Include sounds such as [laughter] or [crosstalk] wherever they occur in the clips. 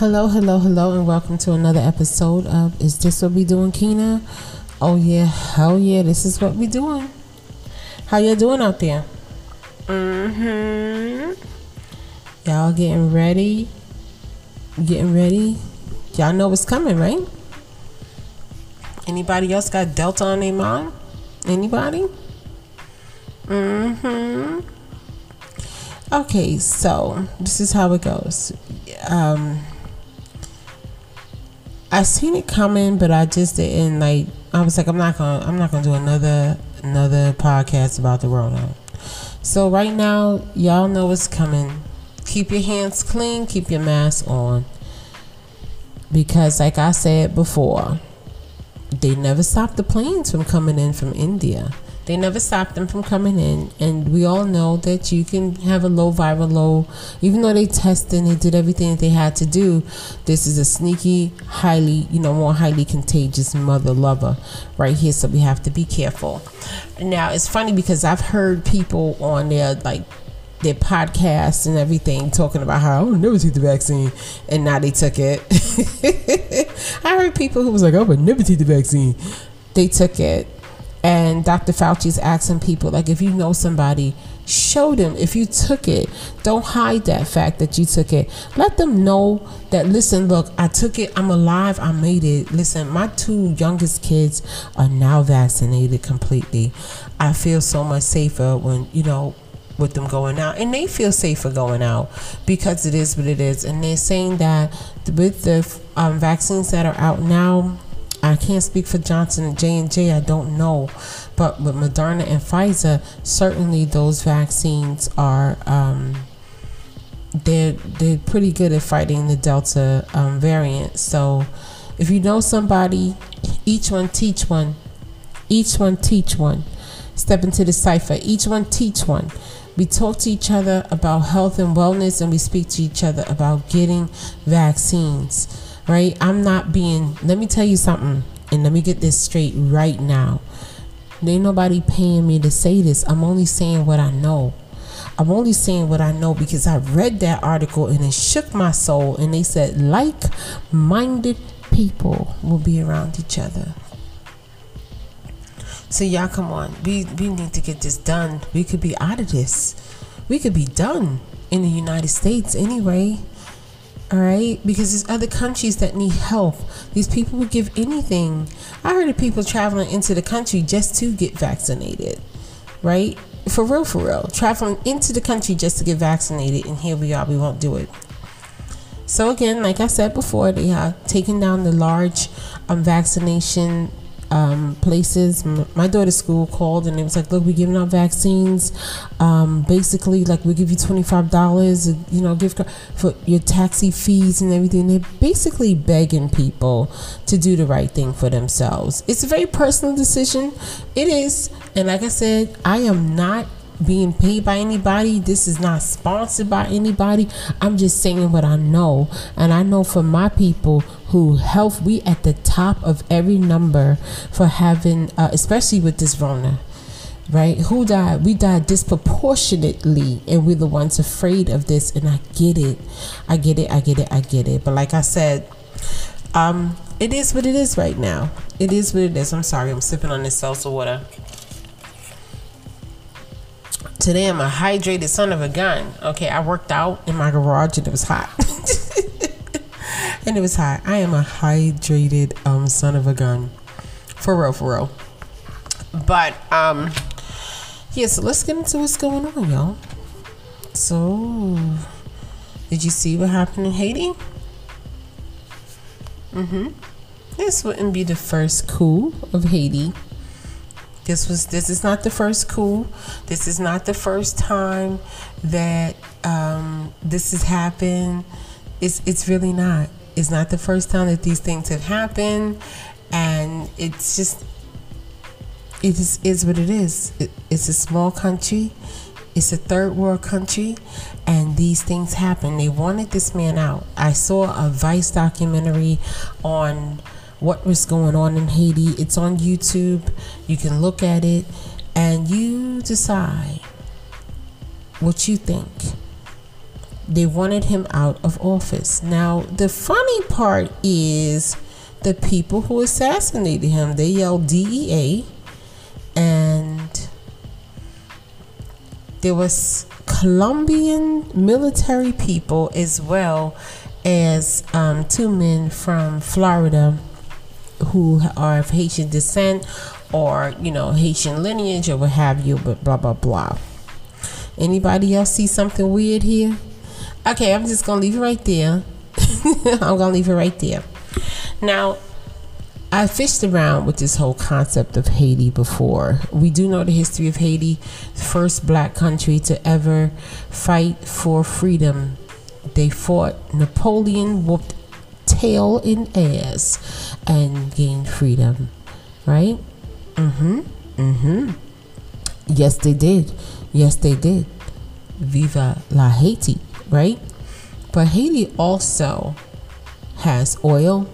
Hello, hello, hello, and welcome to another episode of Is This What We Doing, Kina? Oh yeah, hell yeah, this is what we doing. How y'all doing out there? Mm-hmm. Y'all getting ready? Getting ready? Y'all know what's coming, right? Anybody else got Delta on their mind? Anybody? Mm-hmm. Okay, so this is how it goes. Um, I seen it coming, but I just didn't like. I was like, I'm not gonna, I'm not gonna do another another podcast about the Rona. So right now, y'all know what's coming. Keep your hands clean. Keep your mask on. Because, like I said before, they never stopped the planes from coming in from India. They never stopped them from coming in, and we all know that you can have a low viral load, even though they tested and they did everything that they had to do. This is a sneaky, highly, you know, more highly contagious mother lover right here, so we have to be careful. Now it's funny because I've heard people on their like their podcasts and everything talking about how I would never take the vaccine and now they took it. [laughs] I heard people who was like, I would never take the vaccine. They took it and Dr. Fauci's asking people, like, if you know somebody, show them if you took it. Don't hide that fact that you took it. Let them know that, listen, look, I took it. I'm alive. I made it. Listen, my two youngest kids are now vaccinated completely. I feel so much safer when, you know, with them going out and they feel safer going out because it is what it is and they're saying that with the um, vaccines that are out now I can't speak for Johnson and J and J. I don't know, but with Moderna and Pfizer, certainly those vaccines are um, they're they're pretty good at fighting the Delta um, variant. So, if you know somebody, each one teach one, each one teach one. Step into the cipher. Each one teach one. We talk to each other about health and wellness, and we speak to each other about getting vaccines right? I'm not being, let me tell you something, and let me get this straight right now. There ain't nobody paying me to say this. I'm only saying what I know. I'm only saying what I know because I read that article and it shook my soul. And they said, like minded people will be around each other. So, y'all, come on. We, we need to get this done. We could be out of this. We could be done in the United States anyway all right because there's other countries that need help these people would give anything. I heard of people traveling into the country just to get vaccinated. Right? For real for real. Traveling into the country just to get vaccinated and here we are we won't do it. So again like i said before they are taking down the large um, vaccination um, places. My daughter's school called and it was like, look, we're giving out vaccines. Um, basically, like we give you twenty five dollars, you know, gift card for your taxi fees and everything. They're basically begging people to do the right thing for themselves. It's a very personal decision. It is, and like I said, I am not being paid by anybody. This is not sponsored by anybody. I'm just saying what I know. And I know for my people who health, we at the top of every number for having, uh, especially with this Rona. Right? Who died? We died disproportionately, and we're the ones afraid of this. And I get it. I get it. I get it. I get it. But like I said, um, it is what it is right now. It is what it is. I'm sorry. I'm sipping on this salsa water. Today I'm a hydrated son of a gun. Okay, I worked out in my garage and it was hot. [laughs] and it was hot. I am a hydrated um son of a gun. For real, for real. But um yeah, so let's get into what's going on, y'all. So did you see what happened in Haiti? Mm-hmm. This wouldn't be the first coup of Haiti this was this is not the first coup. This is not the first time that um, this has happened. It's it's really not. It's not the first time that these things have happened, and it's just it is is what it is. It, it's a small country. It's a third world country, and these things happen. They wanted this man out. I saw a Vice documentary on what was going on in Haiti. It's on YouTube. You can look at it and you decide what you think. they wanted him out of office. Now, the funny part is the people who assassinated him, they yelled DEA and there was Colombian military people as well as um, two men from Florida who are of Haitian descent or you know Haitian lineage or what have you, but blah blah blah. Anybody else see something weird here? Okay, I'm just gonna leave it right there. [laughs] I'm gonna leave it right there. Now, I fished around with this whole concept of Haiti before. We do know the history of Haiti, first black country to ever fight for freedom. They fought Napoleon, whooped tail and ass, and gain freedom. Right? Mm-hmm. Mm-hmm. Yes, they did. Yes, they did. Viva la Haiti, right? But Haiti also has oil.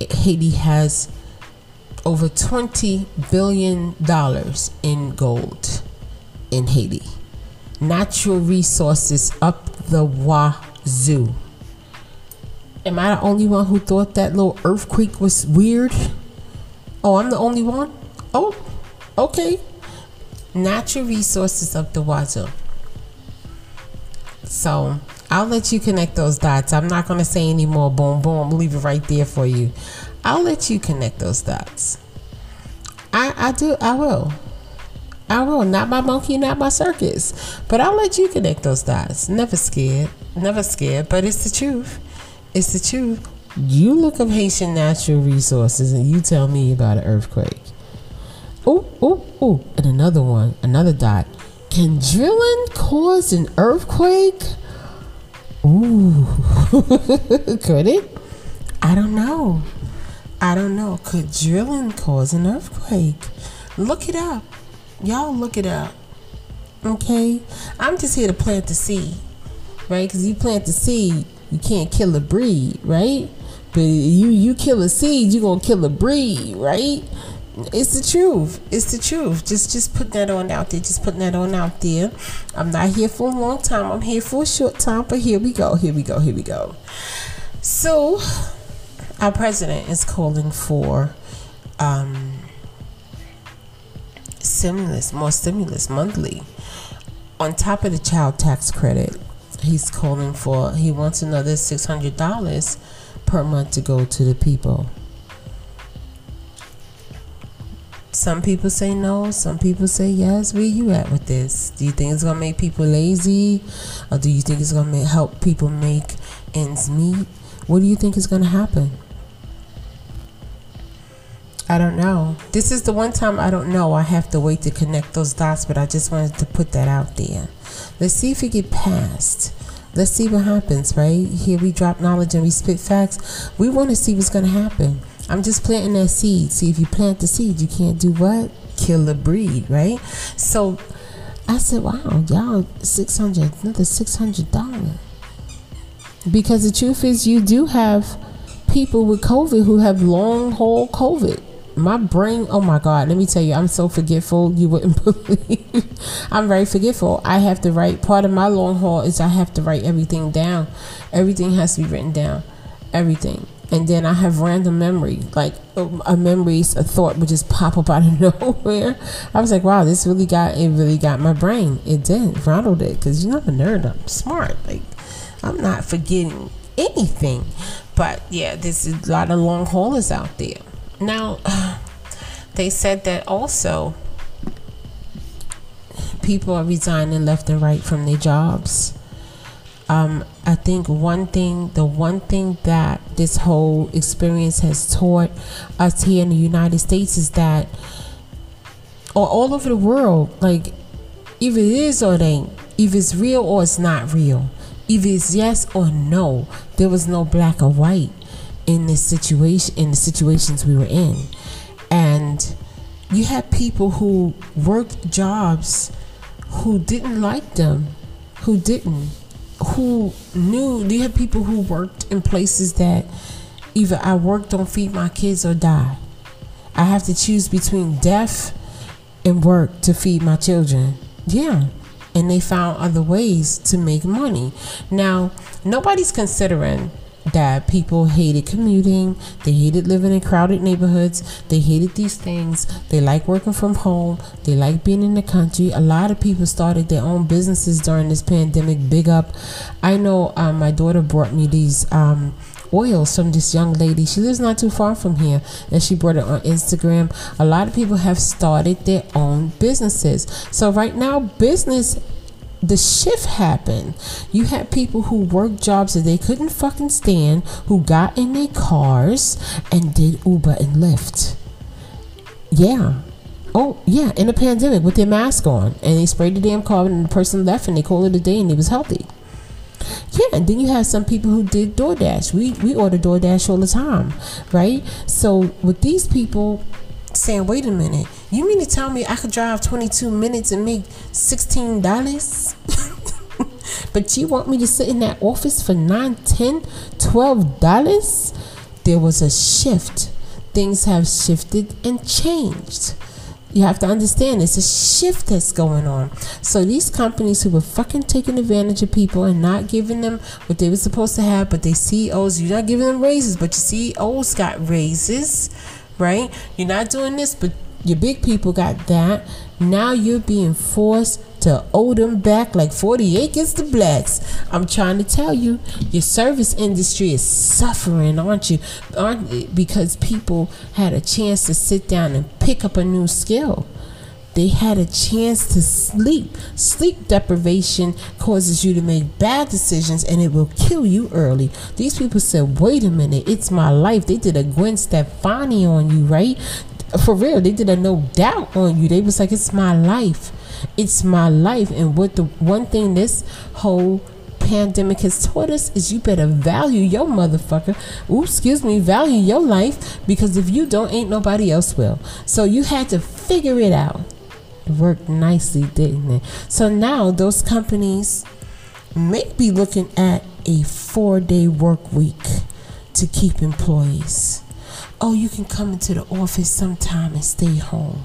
Haiti has over $20 billion in gold in Haiti. Natural resources up the wazoo. Am I the only one who thought that little earthquake was weird? Oh, I'm the only one? Oh, okay. Natural resources of the wazoo. So I'll let you connect those dots. I'm not going to say any more boom, boom. Leave it right there for you. I'll let you connect those dots. I, I do. I will. I will. Not my monkey, not my circus. But I'll let you connect those dots. Never scared. Never scared. But it's the truth. It's the truth. You look up Haitian natural resources and you tell me about an earthquake. Oh, oh, oh. And another one, another dot. Can drilling cause an earthquake? Ooh. [laughs] Could it? I don't know. I don't know. Could drilling cause an earthquake? Look it up. Y'all look it up. Okay? I'm just here to plant the seed. Right? Because you plant the seed, you can't kill a breed, right? But you you kill a seed, you gonna kill a breed, right? It's the truth. It's the truth. Just just put that on out there. Just putting that on out there. I'm not here for a long time. I'm here for a short time. But here we go. Here we go. Here we go. So, our president is calling for um, stimulus, more stimulus monthly. On top of the child tax credit, he's calling for. He wants another six hundred dollars per month to go to the people. Some people say no, some people say yes. Where you at with this? Do you think it's gonna make people lazy, or do you think it's gonna make, help people make ends meet? What do you think is gonna happen? I don't know. This is the one time I don't know. I have to wait to connect those dots, but I just wanted to put that out there. Let's see if we get past. Let's see what happens, right? Here we drop knowledge and we spit facts. We want to see what's going to happen. I'm just planting that seed. See, if you plant the seed, you can't do what? Kill the breed, right? So I said, wow, y'all, 600 another $600. Because the truth is, you do have people with COVID who have long haul COVID my brain oh my god let me tell you i'm so forgetful you wouldn't [laughs] believe. I'm very forgetful. I have to write part of my long haul is i have to write everything down. Everything has to be written down everything. And then i have random memory like a memory a thought would just pop up out of [laughs] nowhere. I was like wow this really got it really got my brain. It did ronald it because you're not a nerd i'm smart like i'm not forgetting anything. But yeah there's a lot of long haulers out there now, they said that also people are resigning left and right from their jobs. Um, I think one thing, the one thing that this whole experience has taught us here in the United States is that, or all over the world, like, if it is or it ain't, if it's real or it's not real, if it's yes or no. There was no black or white in this situation in the situations we were in. And you had people who worked jobs who didn't like them who didn't who knew you had people who worked in places that either I work don't feed my kids or die. I have to choose between death and work to feed my children. Yeah and they found other ways to make money. Now, nobody's considering that people hated commuting, they hated living in crowded neighborhoods, they hated these things, they like working from home, they like being in the country. A lot of people started their own businesses during this pandemic. Big up. I know um, my daughter brought me these. Um, oils from this young lady. She lives not too far from here, and she brought it on Instagram. A lot of people have started their own businesses. So right now, business the shift happened. You had people who worked jobs that they couldn't fucking stand, who got in their cars and did Uber and Lyft. Yeah. Oh, yeah, in a pandemic with their mask on. And they sprayed the damn car and the person left and they called it a day and he was healthy. Yeah, and then you have some people who did DoorDash. We we order DoorDash all the time, right? So with these people, saying, wait a minute, you mean to tell me I could drive 22 minutes and make $16? [laughs] but you want me to sit in that office for 9 10 $12? There was a shift. Things have shifted and changed. You have to understand it's a shift that's going on. So these companies who were fucking taking advantage of people and not giving them what they were supposed to have, but they CEOs, you're not giving them raises, but your CEOs got raises right? You're not doing this, but your big people got that. Now you're being forced to owe them back like 40 acres to blacks. I'm trying to tell you, your service industry is suffering, aren't you? Aren't because people had a chance to sit down and pick up a new skill they had a chance to sleep. Sleep deprivation causes you to make bad decisions and it will kill you early. These people said, wait a minute, it's my life. They did a Gwen Stefani on you, right? For real, they did a no doubt on you. They was like, it's my life. It's my life. And what the one thing this whole pandemic has taught us is you better value your motherfucker. Ooh, excuse me, value your life because if you don't, ain't nobody else will. So you had to figure it out worked nicely, didn't it? So now those companies may be looking at a four day work week to keep employees. Oh, you can come into the office sometime and stay home.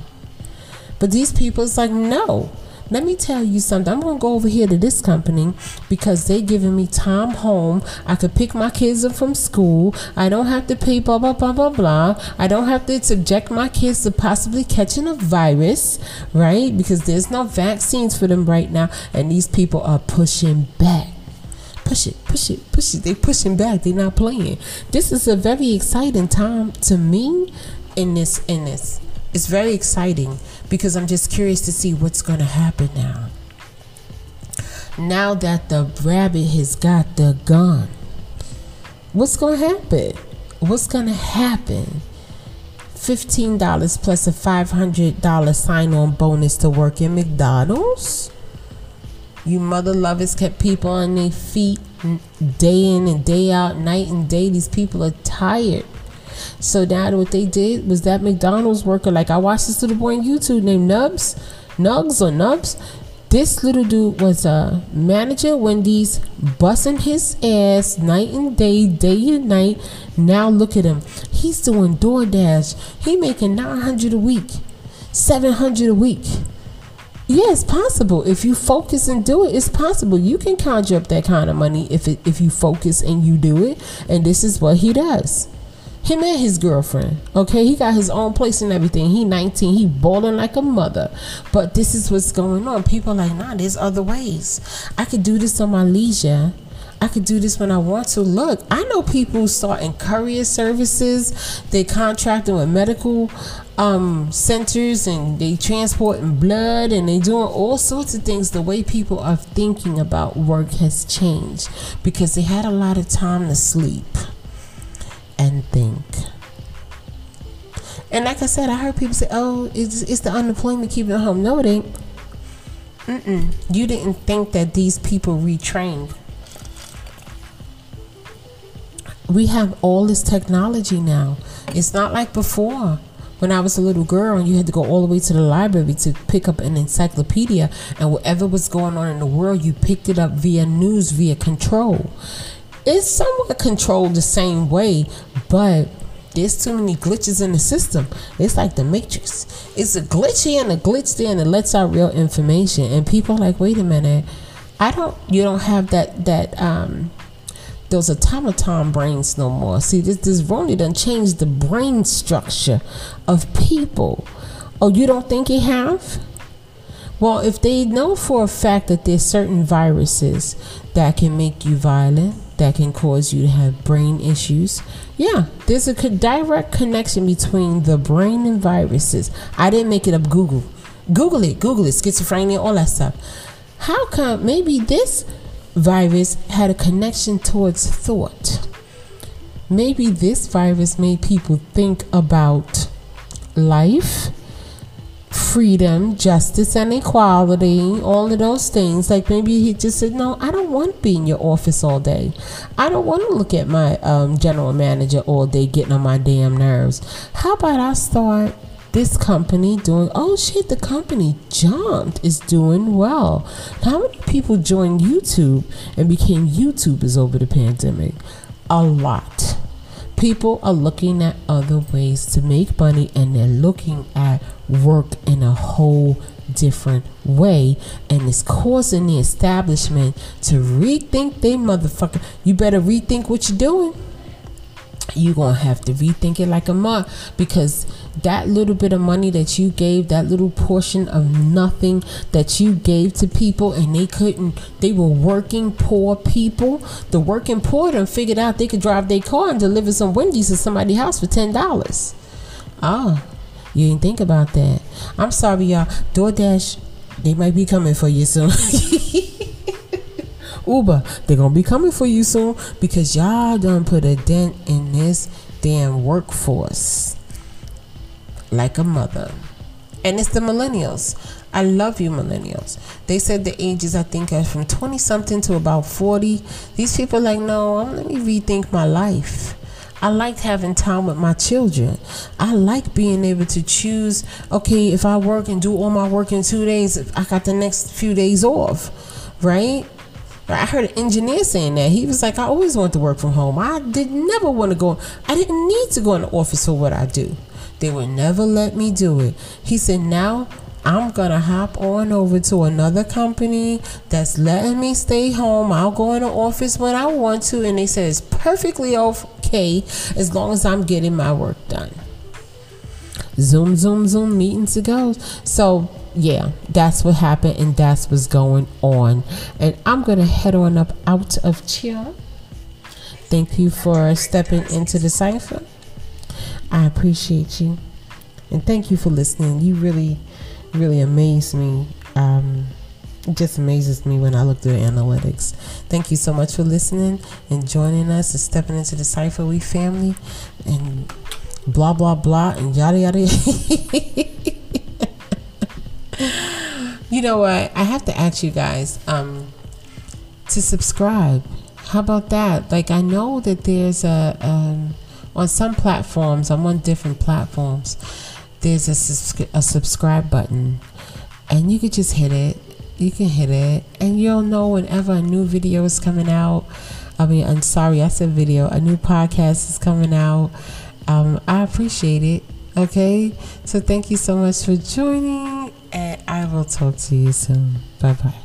But these people, it's like, no, let me tell you something. I'm gonna go over here to this company because they're giving me time home. I could pick my kids up from school. I don't have to pay blah blah blah blah blah. I don't have to subject my kids to possibly catching a virus, right? Because there's no vaccines for them right now, and these people are pushing back push it, push it, push it. They're pushing back. They're not playing. This is a very exciting time to me in this in this it's very exciting because I'm just curious to see what's going to happen now. Now that the rabbit has got the gun, what's going to happen? What's going to happen? $15 plus a $500 sign on bonus to work in McDonald's? You mother lovers kept people on their feet day in and day out, night and day. These people are tired. So now what they did was that McDonald's worker, like I watched this little boy on YouTube named Nubs, Nugs or Nubs. This little dude was a manager Wendy's, busting his ass night and day, day and night. Now look at him. He's doing DoorDash. He making 900 a week, 700 a week. Yeah, it's possible. If you focus and do it, it's possible. You can conjure up that kind of money if it, if you focus and you do it. And this is what he does him and his girlfriend. Okay, he got his own place and everything. He 19, he balling like a mother. But this is what's going on. People like, nah, there's other ways. I could do this on my leisure. I could do this when I want to. Look, I know people starting courier services. They contracting with medical um, centers and they transporting blood and they doing all sorts of things. The way people are thinking about work has changed because they had a lot of time to sleep and think. And like I said, I heard people say, "Oh, it's, it's the unemployment keeping them home." No, it ain't. Mm-mm. You didn't think that these people retrained. We have all this technology now. It's not like before. When I was a little girl, and you had to go all the way to the library to pick up an encyclopedia, and whatever was going on in the world, you picked it up via news, via control it's somewhat controlled the same way, but there's too many glitches in the system. It's like the Matrix. It's a glitch here and a glitch there, and it lets out real information. And people like, wait a minute, I don't. You don't have that that um those automaton brains no more. See, this this really done changed the brain structure of people. Oh, you don't think it have? Well, if they know for a fact that there's certain viruses that can make you violent, that can cause you to have brain issues, yeah, there's a direct connection between the brain and viruses. I didn't make it up. Google, Google it, Google it, schizophrenia, all that stuff. How come maybe this virus had a connection towards thought? Maybe this virus made people think about life freedom, justice, and equality, all of those things. Like maybe he just said, No, I don't want to be in your office all day. I don't want to look at my um, general manager all day getting on my damn nerves. How about I start this company doing oh shit the company jumped is doing well how many people joined youtube and became youtubers over the pandemic a lot people are looking at other ways to make money and they're looking at work in a whole different way. And it's causing the establishment to rethink they motherfucker. You better rethink what you're doing you're gonna have to rethink it like a mug because that little bit of money that you gave that little portion of nothing that you gave to people and they couldn't they were working poor people. The working poor done figured out they could drive their car and deliver some wendy's to somebody's house for ten dollars. Ah you didn't think about that. I'm sorry y'all. Doordash they might be coming for you soon [laughs] Uber, they're gonna be coming for you soon because y'all done put a dent in this damn workforce like a mother. And it's the millennials. I love you, millennials. They said the ages I think are from 20 something to about 40. These people like, no, I'm, let me rethink my life. I like having time with my children. I like being able to choose, okay, if I work and do all my work in two days, I got the next few days off, right? I heard an engineer saying that. He was like, I always wanted to work from home. I did never want to go. I didn't need to go in the office for what I do. They would never let me do it. He said, now I'm gonna hop on over to another company that's letting me stay home. I'll go in the office when I want to, and they said it's perfectly okay as long as I'm getting my work done. Zoom, zoom, zoom, meetings it goes. So yeah, that's what happened and that's what's going on. And I'm going to head on up out of here. Thank you for stepping into the cipher. I appreciate you. And thank you for listening. You really, really amaze me. Um, it just amazes me when I look through the analytics. Thank you so much for listening and joining us and stepping into the Cipher We family and blah, blah, blah, and yada, yada. [laughs] you know what? I have to ask you guys um, to subscribe. How about that? Like, I know that there's a um, on some platforms, I'm on different platforms. There's a, a subscribe button, and you could just hit it. You can hit it, and you'll know whenever a new video is coming out. I mean, I'm sorry, I said video. A new podcast is coming out. Um, I appreciate it. Okay, so thank you so much for joining and I will talk to you soon. Bye bye.